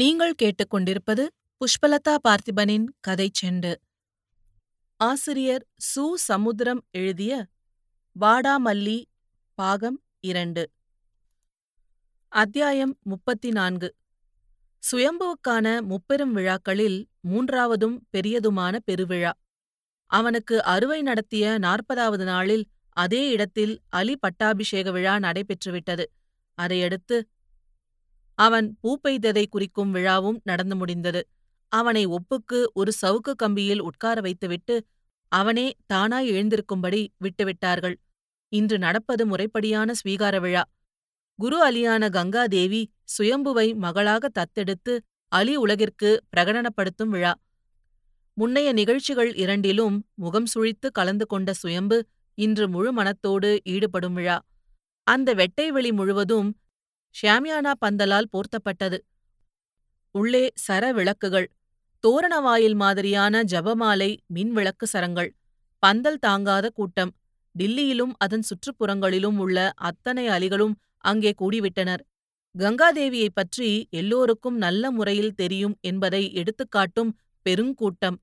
நீங்கள் கேட்டுக்கொண்டிருப்பது புஷ்பலதா பார்த்திபனின் கதைச் செண்டு. ஆசிரியர் சு. சமுத்திரம் எழுதிய வாடாமல்லி பாகம் இரண்டு. அத்தியாயம் முப்பத்தி நான்கு சுயம்புவுக்கான முப்பெரும் விழாக்களில் மூன்றாவதும் பெரியதுமான பெருவிழா. அவனுக்கு அறுவை நடத்திய நாற்பதாவது நாளில் அதே இடத்தில் அலி பட்டாபிஷேக விழா நடைபெற்றுவிட்டது. அதையடுத்து அவன் பூப்பெய்ததை குறிக்கும் விழாவும் நடந்து முடிந்தது. அவனை ஒப்புக்கு ஒரு சவுக்கு கம்பியில் உட்கார வைத்துவிட்டு அவனே தானாய் எழுந்திருக்கும்படி விட்டுவிட்டார்கள். இன்று நடப்பது முறைப்படியான ஸ்வீகார விழா. குரு அலியான கங்காதேவி சுயம்புவை மகளாக தத்தெடுத்து அலி உலகிற்கு பிரகடனப்படுத்தும் விழா. முன்னைய நிகழ்ச்சிகள் இரண்டிலும் முகம் சுழித்து கலந்து கொண்ட சுயம்பு இன்று முழு மனத்தோடு ஈடுபடும் விழா. அந்த வெட்டை வெளி முழுவதும் ஷியாமியானா பந்தலால் போர்த்தப்பட்டது. உள்ளே சர விளக்குகள் தோரண வாயில் மாதிரியான ஜபமாலை மின்விளக்கு சரங்கள் பந்தல் தாங்காத கூட்டம் டில்லியிலும் அதன் சுற்றுப்புறங்களிலும் உள்ள அத்தனை அலிகளும் அங்கே கூடிவிட்டனர். கங்காதேவியைப் பற்றி எல்லோருக்கும் நல்ல முறையில் தெரியும் என்பதை எடுத்துக்காட்டும் பெருங்கூட்டம்.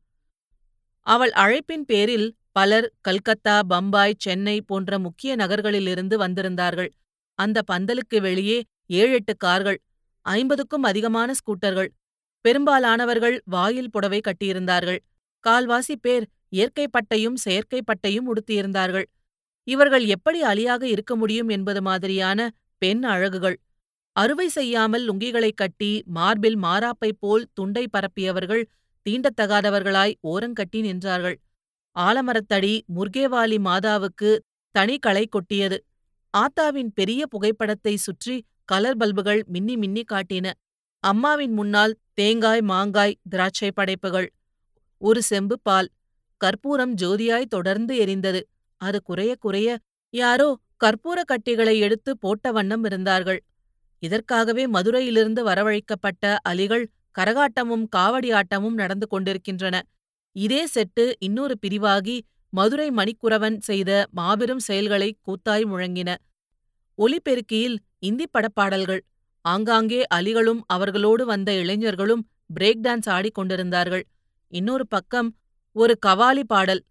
அவள் அழைப்பின் பேரில் பலர் கல்கத்தா பம்பாய் சென்னை போன்ற முக்கிய நகர்களிலிருந்து வந்திருந்தார்கள். அந்த பந்தலுக்கு வெளியே ஏழெட்டு கார்கள் ஐம்பதுக்கும் அதிகமான ஸ்கூட்டர்கள் பெரும்பாலானவர்கள் வாயில் புடவை கட்டியிருந்தார்கள். கால்வாசி பேர் இயற்கை பட்டையும் செயற்கை பட்டையும் உடுத்தியிருந்தார்கள். இவர்கள் எப்படி அலியாக இருக்க முடியும் என்பது மாதிரியான பெண் அழகுகள். அறுவை செய்யாமல் லுங்கிகளைக் கட்டி மார்பில் மாறாப்பை போல் துண்டை பரப்பியவர்கள் தீண்டத்தகாதவர்களாய் ஓரங்கட்டி நின்றார்கள். ஆலமரத்தடி முர்கேவாலி மாதாவுக்கு தனி களை கொட்டியது. ஆத்தாவின் பெரிய புகைப்படத்தை சுற்றி கலர் பல்புகள் மின்னி மின்னி காட்டின. அம்மாவின் முன்னால் தேங்காய் மாங்காய் திராட்சை படைப்புகள். ஒரு செம்பு பால். கற்பூரம் ஜோதியாய் தொடர்ந்து எரிந்தது. அது குறைய குறைய யாரோ கற்பூர கட்டிகளை எடுத்து போட்ட வண்ணம் இருந்தார்கள். இதற்காகவே மதுரையிலிருந்து வரவழைக்கப்பட்ட அலிகள் கரகாட்டமும் காவடி ஆட்டமும் நடந்து கொண்டிருக்கின்றன. இதே செட்டு இன்னொரு பிரிவாகி மதுரை மணிக்குறவன் செய்த மாபெரும் செயல்களை கூத்தாய் முழங்கின. ஒலிபெருக்கியில் இந்திப் படப்பாடல்கள். ஆங்காங்கே அலிகளும் அவர்களோடு வந்த இளைஞர்களும் பிரேக் டான்ஸ் ஆடிக் கொண்டிருந்தார்கள். இன்னொரு பக்கம் ஒரு கவாலி பாடல்.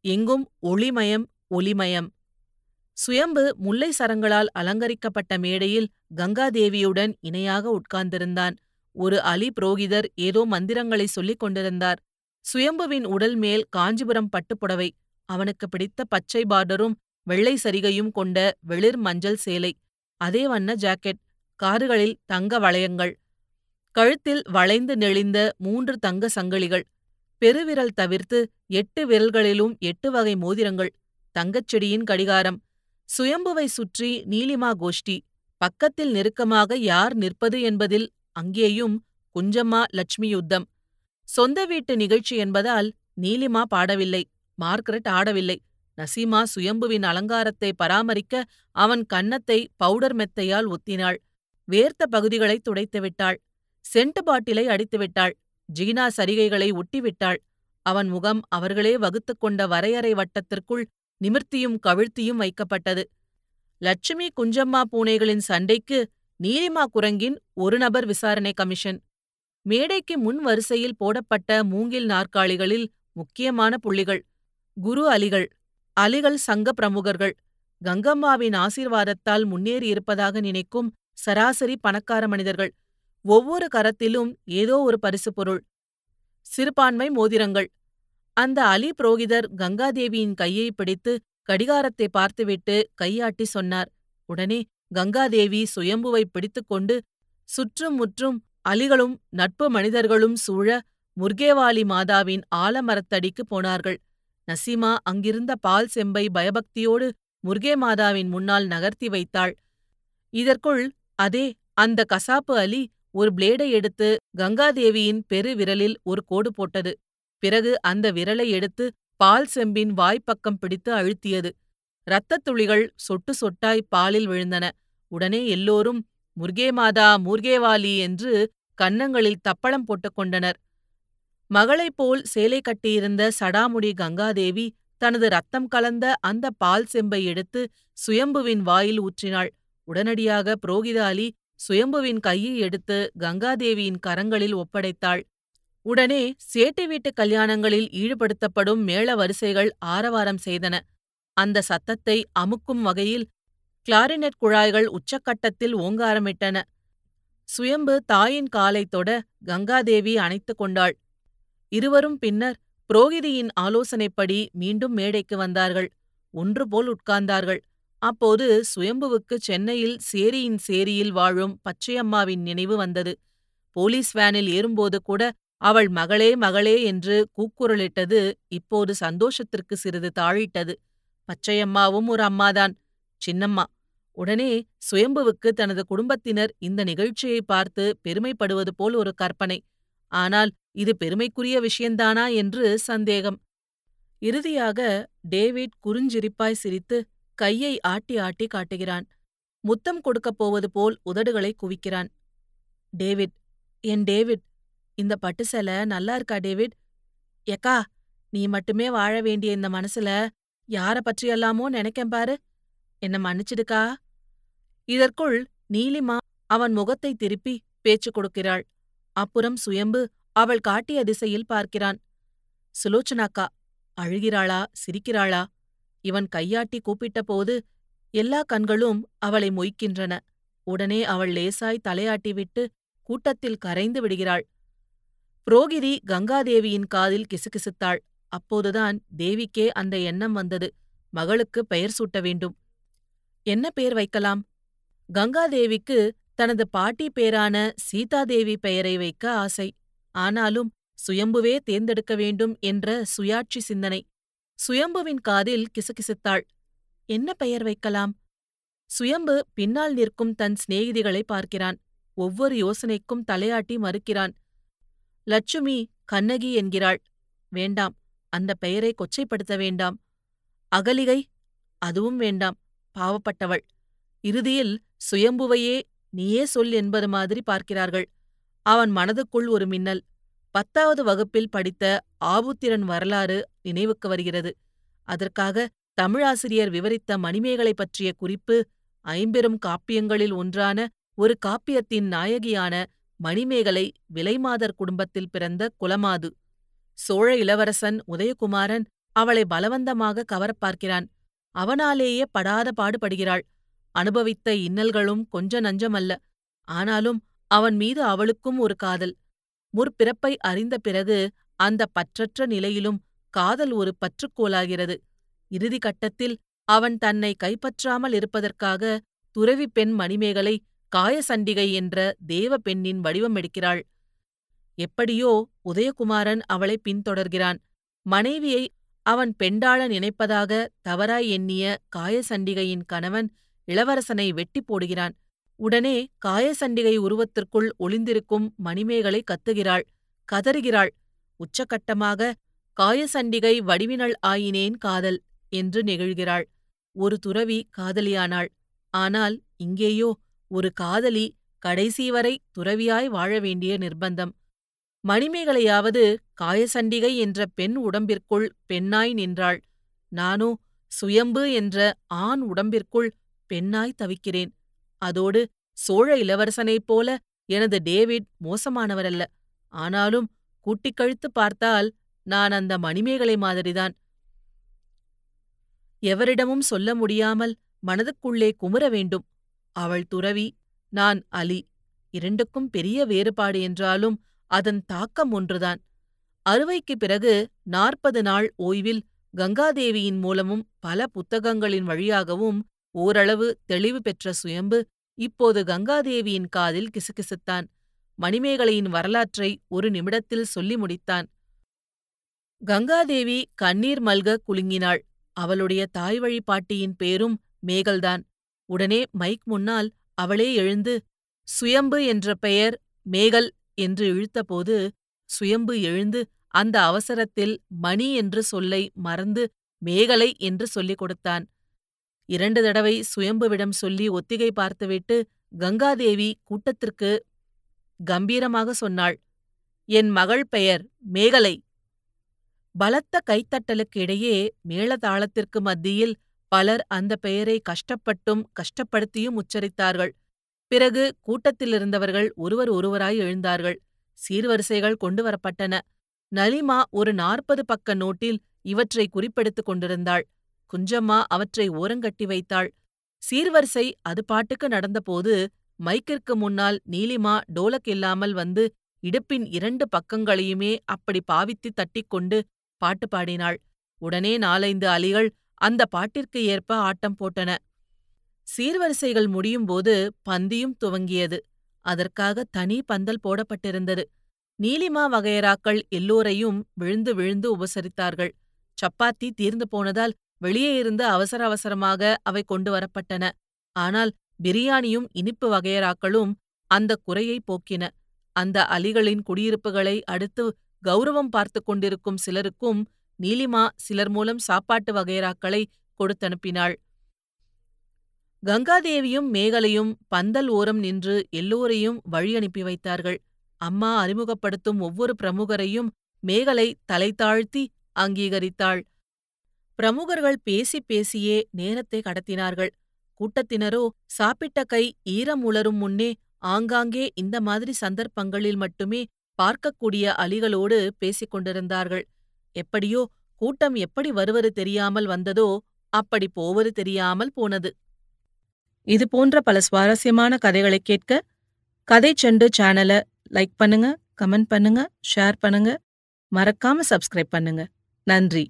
எங்கும் ஒளிமயம் ஒலிமயம். சுயம்பு முல்லை சரங்களால் அலங்கரிக்கப்பட்ட மேடையில் கங்காதேவியுடன் இணையாக உட்கார்ந்திருந்தான். ஒரு அலி புரோகிதர் ஏதோ மந்திரங்களை சொல்லிக் கொண்டிருந்தார். சுயம்புவின் உடல் மேல் காஞ்சிபுரம் பட்டுப்புடவை அவனுக்கு பிடித்த பச்சை பார்டரும் வெள்ளை சரிகையும் கொண்ட வெளிர் மஞ்சள் சேலை அதே வண்ண ஜாக்கெட் காதுகளில் தங்க வளையங்கள் கழுத்தில் வளைந்து நெளிந்த மூன்று தங்க சங்கிலிகள் பெருவிரல் தவிர்த்து எட்டு விரல்களிலும் எட்டு வகை மோதிரங்கள் தங்கச் செடியின் கடிகாரம் சுயம்புவை சுற்றி நீலிமா கோஷ்டி பக்கத்தில் நெருக்கமாக யார் நிற்பது என்பதில் அங்கேயும் குஞ்சம்மா லட்சுமி யுத்தம். சொந்த வீட்டு நிகழ்ச்சி என்பதால் நீலிமா பாடவில்லை மார்கரெட் ஆடவில்லை. நசீமா சுயம்புவின் அலங்காரத்தை பராமரிக்க அவன் கன்னத்தை பவுடர் மெத்தையால் ஒத்தினாள். வேர்த்த பகுதிகளை துடைத்துவிட்டாள் சென்ட் பாட்டிலை அடித்துவிட்டாள் ஜீனா சரிகைகளை ஒட்டிவிட்டாள் அவன் முகம் அவர்களே வகுத்துக் கொண்ட வரையறை வட்டத்திற்குள் நிமிர்த்தியும் கவிழ்த்தியும் வைக்கப்பட்டது. லட்சுமி குஞ்சம்மா பூனைகளின் சண்டைக்கு நீரிமா குரங்கின் ஒரு நபர் விசாரணை கமிஷன். மேடைக்கு முன் வரிசையில் போடப்பட்ட மூங்கில் நாற்காலிகளில் முக்கியமான புள்ளிகள். குரு அலிகள். அலிகள் சங்க பிரமுகர்கள் கங்கம்மாவின் ஆசீர்வாதத்தால் முன்னேறியிருப்பதாக நினைக்கும் சராசரி பணக்கார மனிதர்கள். ஒவ்வொரு கரத்திலும் ஏதோ ஒரு பரிசு பொருள் சிறுபான்மை மோதிரங்கள். அந்த அலி புரோகிதர் கங்காதேவியின் கையை பிடித்து கடிகாரத்தை பார்த்துவிட்டு கையாட்டி சொன்னார். உடனே கங்காதேவி சுயம்புவை பிடித்துக்கொண்டு சுற்றும் முற்றும் அலிகளும் நட்பு மனிதர்களும் சூழ முர்கேவாலி மாதாவின் ஆலமரத்தடிக்கு போனார்கள். நசீமா அங்கிருந்த பால் செம்பை பயபக்தியோடு முருகே மாதாவின் முன்னால் நகர்த்தி வைத்தாள். இதற்குள் அதே அந்த கசாப்பு அலி ஒரு பிளேடை எடுத்து கங்காதேவியின் பெரு விரலில் ஒரு கோடு போட்டது. பிறகு அந்த விரலை எடுத்து பால் செம்பின் வாய்ப்பக்கம் பிடித்து அழுத்தியது. இரத்தத் துளிகள் சொட்டு சொட்டாய் பாலில் விழுந்தன. உடனே எல்லோரும் முர்கே மாதா மூர்கேவாலி என்று கன்னங்களில் தப்பளம் போட்டுக் கொண்டனர். மகளைப் போல் சேலை கட்டியிருந்த சடாமுடி கங்காதேவி தனது ரத்தம் கலந்த அந்த பால் செம்பை எடுத்து சுயம்புவின் வாயில் ஊற்றினாள். உடனடியாக புரோகிதாலி சுயம்புவின் கையை எடுத்து கங்காதேவியின் கரங்களில் ஒப்படைத்தாள். உடனே சேட்டு வீட்டு கல்யாணங்களில் ஈடுபடுத்தப்படும் மேள வரிசைகள் ஆரவாரம் செய்தன. அந்த சத்தத்தை அமுக்கும் வகையில் கிளாரினெட் குழாய்கள் உச்சக்கட்டத்தில் ஓங்காரமிட்டன சுயம்பு தாயின் காலைத் தொட கங்காதேவி அணைத்துக் கொண்டாள். இருவரும் பின்னர் புரோகிதியின் ஆலோசனைப்படி மீண்டும் மேடைக்கு வந்தார்கள். ஒன்று போல் உட்கார்ந்தார்கள். அப்போது சுயம்புவுக்கு சென்னையில் சேரியின் சேரியில் வாழும் பச்சையம்மாவின் நினைவு வந்தது. போலீஸ் வேனில் ஏறும்போது கூட அவள் மகளே மகளே என்று கூக்குரலிட்டது இப்போது சந்தோஷத்திற்கு சிறிது தாழிட்டது. பச்சையம்மாவும் ஒரு அம்மாதான். சின்னம்மா. உடனே சுயம்புவுக்கு தனது குடும்பத்தினர் இந்த நிகழ்ச்சியை பார்த்து பெருமைப்படுவது போல் ஒரு கற்பனை. ஆனால் இது பெருமைக்குரிய விஷயந்தானா? என்று சந்தேகம். இறுதியாக டேவிட் குறுஞ்சிரிப்பாய் சிரித்து கையை ஆட்டி ஆட்டி காட்டுகிறான். முத்தம் கொடுக்கப் போவது போல் உதடுகளை குவிக்கிறான். டேவிட் என் டேவிட் இந்த பட்டு சேலை நல்லா இருக்கா டேவிட்? எக்கா நீ மட்டுமே வாழ வேண்டிய இந்த மனசுல யார பற்றியெல்லாமோ நினைக்கேன் பாரு. என்ன மன்னிச்சிடுக்கா? இதற்குள் நீலிமா அவன் முகத்தை திருப்பி பேச்சு கொடுக்கிறாள். அப்புறம் சுயம்பு அவள் காட்டிய திசையில் பார்க்கிறான். சுலோச்சனாக்கா அழுகிறாளா சிரிக்கிறாளா? இவன் கையாட்டி கூப்பிட்ட போது எல்லா கண்களும் அவளை மொய்க்கின்றன. உடனே அவள் லேசாய் தலையாட்டிவிட்டு கூட்டத்தில் கரைந்து விடுகிறாள். புரோகிதி கங்காதேவியின் காதில் கிசுகிசுத்தாள். அப்போதுதான் தேவிக்கே அந்த எண்ணம் வந்தது. மகளுக்கு பெயர் சூட்ட வேண்டும். என்ன பெயர் வைக்கலாம்? கங்காதேவிக்கு தனது பாட்டி பேரான சீதாதேவி பெயரை வைக்க ஆசை. ஆனாலும் சுயம்புவே தேர்ந்தெடுக்க வேண்டும் என்ற சுயாட்சி சிந்தனை. சுயம்புவின் காதில் கிசுகிசுத்தாள். என்ன பெயர் வைக்கலாம்? சுயம்பு பின்னால் நிற்கும் தன் சிநேகிதிகளை பார்க்கிறான். ஒவ்வொரு யோசனைக்கும் தலையாட்டி மறுக்கிறான். லட்சுமி கண்ணகி என்கிறாள். வேண்டாம் அந்த பெயரை கொச்சைப்படுத்த வேண்டாம். அகலிகை அதுவும் வேண்டாம் பாவப்பட்டவள். இறுதியில் சுயம்புவையே நீயே சொல் என்பது மாதிரி பார்க்கிறார்கள். அவன் மனதுக்குள் ஒரு மின்னல். பத்தாவது வகுப்பில் படித்த ஆபுத்திரன் வரலாறு நினைவுக்கு வருகிறது. அதற்காக தமிழாசிரியர் விவரித்த மணிமேகலை பற்றிய குறிப்பு ஐம்பெரும் காப்பியங்களில் ஒன்றான ஒரு காப்பியத்தின் நாயகியான மணிமேகலை விலைமாதர் குடும்பத்தில் பிறந்த குலமாது. சோழ இளவரசன் உதயகுமாரன் அவளை பலவந்தமாக கவரப் பார்க்கிறான். அவனாலேயே படாத பாடுபடுகிறாள். அனுபவித்த இன்னல்களும் கொஞ்ச நஞ்சமல்ல. ஆனாலும் அவன் மீது அவளுக்கும் ஒரு காதல். முற்பிறப்பை அறிந்த பிறகு அந்த பற்றற்ற நிலையிலும் காதல் ஒரு பற்றுக்கோலாகிறது இறுதி கட்டத்தில் அவன் தன்னை கைப்பற்றாமல் இருப்பதற்காக துறவி பெண் மணிமேகலை காயசண்டிகை என்ற தேவ பெண்ணின் வடிவம் எடுக்கிறாள் எப்படியோ உதயகுமாரன் அவளை பின்தொடர்கிறான். மனைவியை அவன் பெண்டாள நினைப்பதாக தவறாய் எண்ணிய காயசண்டிகையின் கணவன் இளவரசனை வெட்டி போடுகிறான். உடனே காயசண்டிகை உருவத்திற்குள் ஒளிந்திருக்கும் மணிமேகலை கத்துகிறாள். கதறுகிறாள். உச்சகட்டமாக காயசண்டிகை வடிவினள் ஆயினேன் காதல் என்று நெகிழ்கிறாள். ஒரு துறவி காதலியானாள். ஆனால் இங்கேயோ ஒரு காதலி கடைசி வரை துறவியாய் வாழ வேண்டிய நிர்பந்தம். மணிமேகலையாவது காயசண்டிகை என்ற பெண் உடம்பிற்குள் பெண்ணாய் நின்றாள். நானோ சுயம்பு என்ற ஆண் உடம்பிற்குள் பெண்ணாய் தவிக்கிறேன். அதோடு சோழ இளவரசனைப் போல எனது டேவிட் மோசமானவரல்ல. ஆனாலும் கூட்டிக் கழித்து பார்த்தால் நான் அந்த மணிமேகலை மாதிரிதான். எவரிடமும் சொல்ல முடியாமல் மனதுக்குள்ளே குமுற வேண்டும். அவள் துறவி நான் அலி. இரண்டுக்கும் பெரிய வேறுபாடு என்றாலும் அதன் தாக்கம் ஒன்றுதான். அறுவைக்குப் பிறகு நாற்பது நாள் ஓய்வில் கங்காதேவியின் மூலமும் பல புத்தகங்களின் வழியாகவும் ஓரளவு தெளிவு பெற்ற சுயம்பு இப்போது கங்காதேவியின் காதில் கிசுகிசுத்தான். மணிமேகலையின் வரலாற்றை ஒரு நிமிடத்தில் சொல்லி முடித்தான். கங்காதேவி கண்ணீர் மல்க குலுங்கினாள். அவளுடைய தாய்வழி பாட்டியின் பேரும் மேகல்தான். உடனே மைக் முன்னால் அவளே எழுந்து சுயம்பு என்ற பெயர் மேகல் என்று இழுத்தபோது சுயம்பு எழுந்து அந்த அவசரத்தில் மணி என்று சொல்லை மறந்து மேகலை என்று சொல்லிக் கொடுத்தான். இரண்டு தடவை சுயம்புவிடம் சொல்லி ஒத்திகை பார்த்துவிட்டு கங்காதேவி கூட்டத்திற்கு கம்பீரமாக சொன்னாள் என் மகள் பெயர் மேகலை. பலத்த கைத்தட்டலுக்கு இடையே மேளதாளத்திற்கு மத்தியில் பலர் அந்த பெயரை கஷ்டப்பட்டும் கஷ்டப்படுத்தியும் உச்சரித்தார்கள். பிறகு கூட்டத்திலிருந்தவர்கள் ஒருவர் ஒருவராய் எழுந்தார்கள். சீர்வரிசைகள் கொண்டு வரப்பட்டன. நலிமா ஒரு நாற்பது பக்க நோட்டில் இவற்றை குறிப்பெடுத்துக் கொண்டிருந்தாள். குஞ்சம்மா அவற்றை ஓரங்கட்டி வைத்தாள். சீர்வரிசை அது பாட்டுக்கு நடந்தபோது மைக்கிற்கு முன்னால் நீலிமா டோலக் இல்லாமல் வந்து இடுப்பின் இரண்டு பக்கங்களையுமே அப்படி பாவித்து தட்டிக்கொண்டு பாட்டு பாடினாள். உடனே நாலைந்து அலிகள் அந்த பாட்டிற்கு ஏற்ப ஆட்டம் போட்டன. சீர்வரிசைகள் முடியும்போது பந்தியும் துவங்கியது. அதற்காக தனி பந்தல் போடப்பட்டிருந்தது. நீலிமா வகையராக்கள் எல்லோரையும் விழுந்து விழுந்து உபசரித்தார்கள். சப்பாத்தி தீர்ந்து போனதால் வெளியே இருந்து அவசர அவசரமாக அவை கொண்டு வரப்பட்டன. ஆனால் பிரியாணியும் இனிப்பு வகையராக்களும் அந்த குறையை போக்கின. அந்த அலிகளின் குடியிருப்புகளை அடுத்து கௌரவம் பார்த்து கொண்டிருக்கும் சிலருக்கும் நீலிமா சிலர் மூலம் சாப்பாட்டு வகையராக்களை கொடுத்தனுப்பினாள். கங்காதேவியும் மேகலையும் பந்தல் ஓரம் நின்று எல்லோரையும் வழி அனுப்பி வைத்தார்கள். அம்மா அறிமுகப்படுத்தும் ஒவ்வொரு பிரமுகரையும் மேகலை தலை தாழ்த்தி அங்கீகரித்தாள். பிரமுகர்கள் பேசி பேசியே நேரத்தை கடத்தினார்கள். கூட்டத்தினரோ சாப்பிட்ட கை ஈரம் உலரும் முன்னே ஆங்காங்கே இந்த மாதிரி சந்தர்ப்பங்களில் மட்டுமே பார்க்கக்கூடிய அலிகளோடு பேசிக் கொண்டிருந்தார்கள். எப்படியோ கூட்டம் எப்படி வருவது தெரியாமல் வந்ததோ அப்படி போவது தெரியாமல் போனது. இது போன்ற பல சுவாரஸ்யமான கதைகளை கேட்க கதை செண்டு சேனலை லைக் பண்ணுங்க கமெண்ட் பண்ணுங்க ஷேர் பண்ணுங்க. மறக்காம சப்ஸ்கிரைப் பண்ணுங்க. நன்றி.